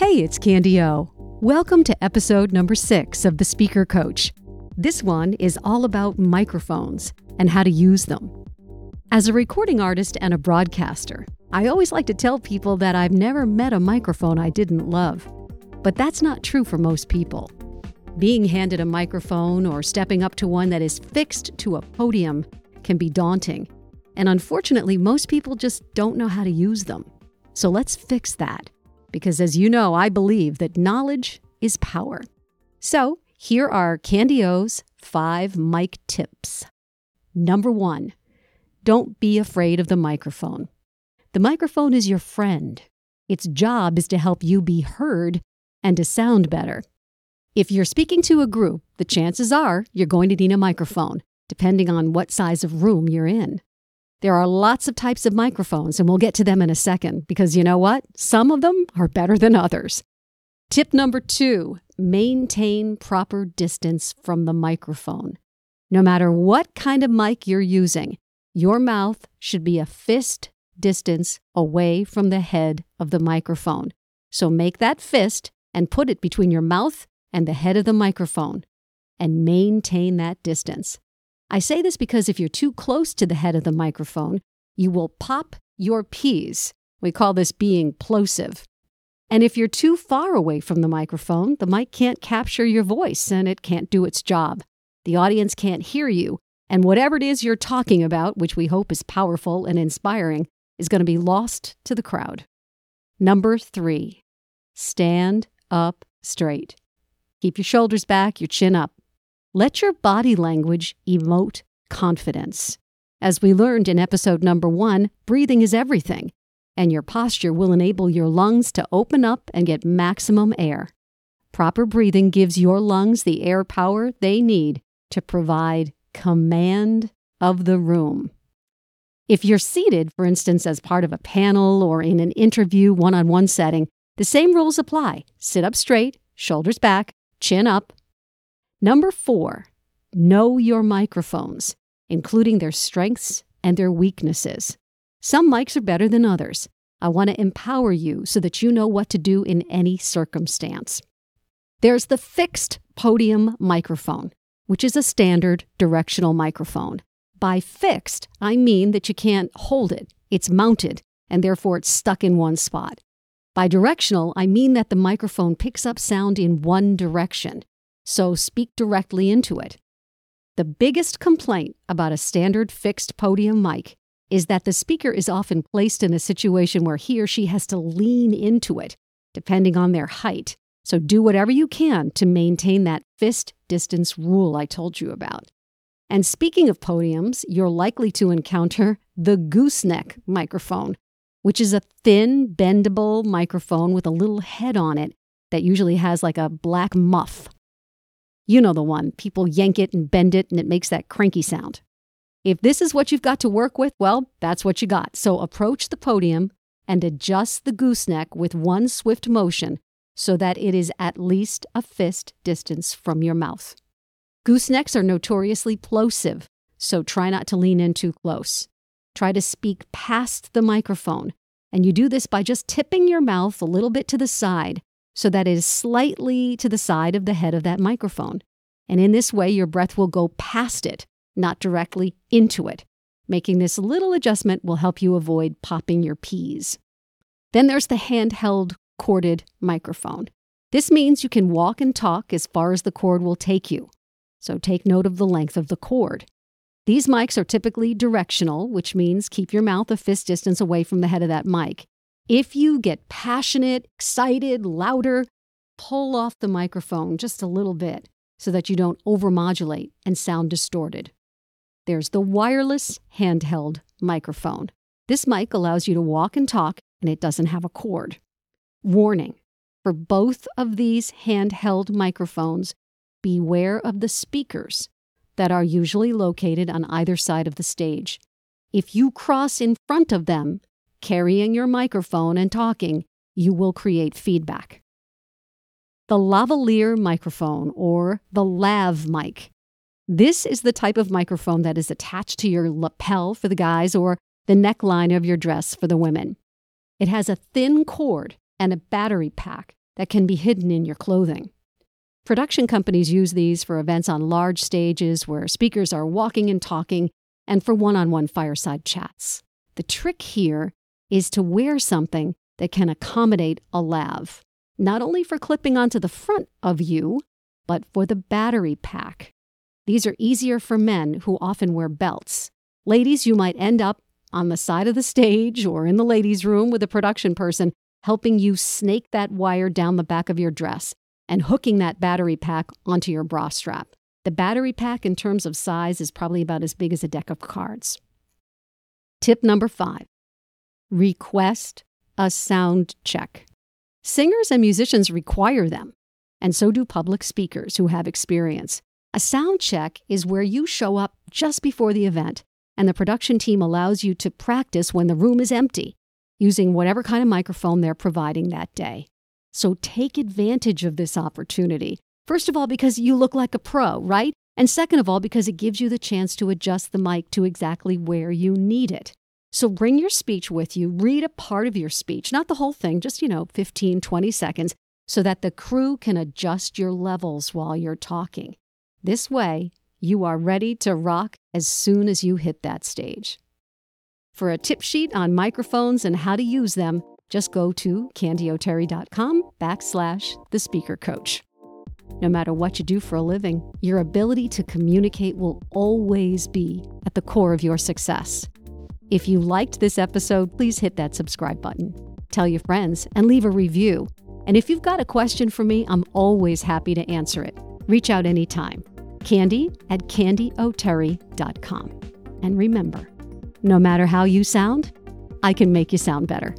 Hey, it's Candy O. Welcome to episode number six of The Speaker Coach. This one is all about microphones and how to use them. As a recording artist and a broadcaster, I always like to tell people that I've never met a microphone I didn't love. But that's not true for most people. Being handed a microphone or stepping up to one that is fixed to a podium can be daunting. And unfortunately, most people just don't know how to use them. So let's fix that. Because as you know, I believe that knowledge is power. So here are Candy O's five mic tips. Number one, don't be afraid of the microphone. The microphone is your friend. Its job is to help you be heard and to sound better. If you're speaking to a group, the chances are you're going to need a microphone, depending on what size of room you're in. There are lots of types of microphones, and we'll get to them in a second because you know what? Some of them are better than others. Tip number two maintain proper distance from the microphone. No matter what kind of mic you're using, your mouth should be a fist distance away from the head of the microphone. So make that fist and put it between your mouth and the head of the microphone and maintain that distance. I say this because if you're too close to the head of the microphone, you will pop your P's. We call this being plosive. And if you're too far away from the microphone, the mic can't capture your voice and it can't do its job. The audience can't hear you, and whatever it is you're talking about, which we hope is powerful and inspiring, is going to be lost to the crowd. Number three, stand up straight. Keep your shoulders back, your chin up. Let your body language emote confidence. As we learned in episode number one, breathing is everything, and your posture will enable your lungs to open up and get maximum air. Proper breathing gives your lungs the air power they need to provide command of the room. If you're seated, for instance, as part of a panel or in an interview one on one setting, the same rules apply. Sit up straight, shoulders back, chin up, Number four, know your microphones, including their strengths and their weaknesses. Some mics are better than others. I want to empower you so that you know what to do in any circumstance. There's the fixed podium microphone, which is a standard directional microphone. By fixed, I mean that you can't hold it, it's mounted, and therefore it's stuck in one spot. By directional, I mean that the microphone picks up sound in one direction so speak directly into it. The biggest complaint about a standard fixed podium mic is that the speaker is often placed in a situation where he or she has to lean into it, depending on their height. So do whatever you can to maintain that fist distance rule I told you about. And speaking of podiums, you're likely to encounter the gooseneck microphone, which is a thin, bendable microphone with a little head on it that usually has like a black muff you know the one. People yank it and bend it, and it makes that cranky sound. If this is what you've got to work with, well, that's what you got. So approach the podium and adjust the gooseneck with one swift motion so that it is at least a fist distance from your mouth. Goosenecks are notoriously plosive, so try not to lean in too close. Try to speak past the microphone, and you do this by just tipping your mouth a little bit to the side so that it is slightly to the side of the head of that microphone. And in this way, your breath will go past it, not directly into it. Making this little adjustment will help you avoid popping your P's. Then there's the handheld corded microphone. This means you can walk and talk as far as the cord will take you. So take note of the length of the cord. These mics are typically directional, which means keep your mouth a fist distance away from the head of that mic. If you get passionate, excited, louder, pull off the microphone just a little bit so that you don't overmodulate and sound distorted. There's the wireless handheld microphone. This mic allows you to walk and talk, and it doesn't have a cord. Warning for both of these handheld microphones, beware of the speakers that are usually located on either side of the stage. If you cross in front of them, carrying your microphone and talking, you will create feedback. The lavalier microphone, or the lav mic. This is the type of microphone that is attached to your lapel for the guys or the neckline of your dress for the women. It has a thin cord and a battery pack that can be hidden in your clothing. Production companies use these for events on large stages where speakers are walking and talking, and for one on one fireside chats. The trick here is to wear something that can accommodate a lav, not only for clipping onto the front of you, but for the battery pack. These are easier for men who often wear belts. Ladies, you might end up on the side of the stage or in the ladies' room with a production person helping you snake that wire down the back of your dress and hooking that battery pack onto your bra strap. The battery pack, in terms of size, is probably about as big as a deck of cards. Tip number five request a sound check. Singers and musicians require them, and so do public speakers who have experience. A sound check is where you show up just before the event, and the production team allows you to practice when the room is empty, using whatever kind of microphone they're providing that day. So take advantage of this opportunity. First of all, because you look like a pro, right? And second of all, because it gives you the chance to adjust the mic to exactly where you need it. So bring your speech with you, read a part of your speech, not the whole thing, just, you know, 15, 20 seconds, so that the crew can adjust your levels while you're talking. This way, you are ready to rock as soon as you hit that stage. For a tip sheet on microphones and how to use them, just go to candyoterry.com backslash the speaker coach. No matter what you do for a living, your ability to communicate will always be at the core of your success. If you liked this episode, please hit that subscribe button. Tell your friends and leave a review. And if you've got a question for me, I'm always happy to answer it. Reach out anytime. Candy at candyoterry.com. And remember, no matter how you sound, I can make you sound better.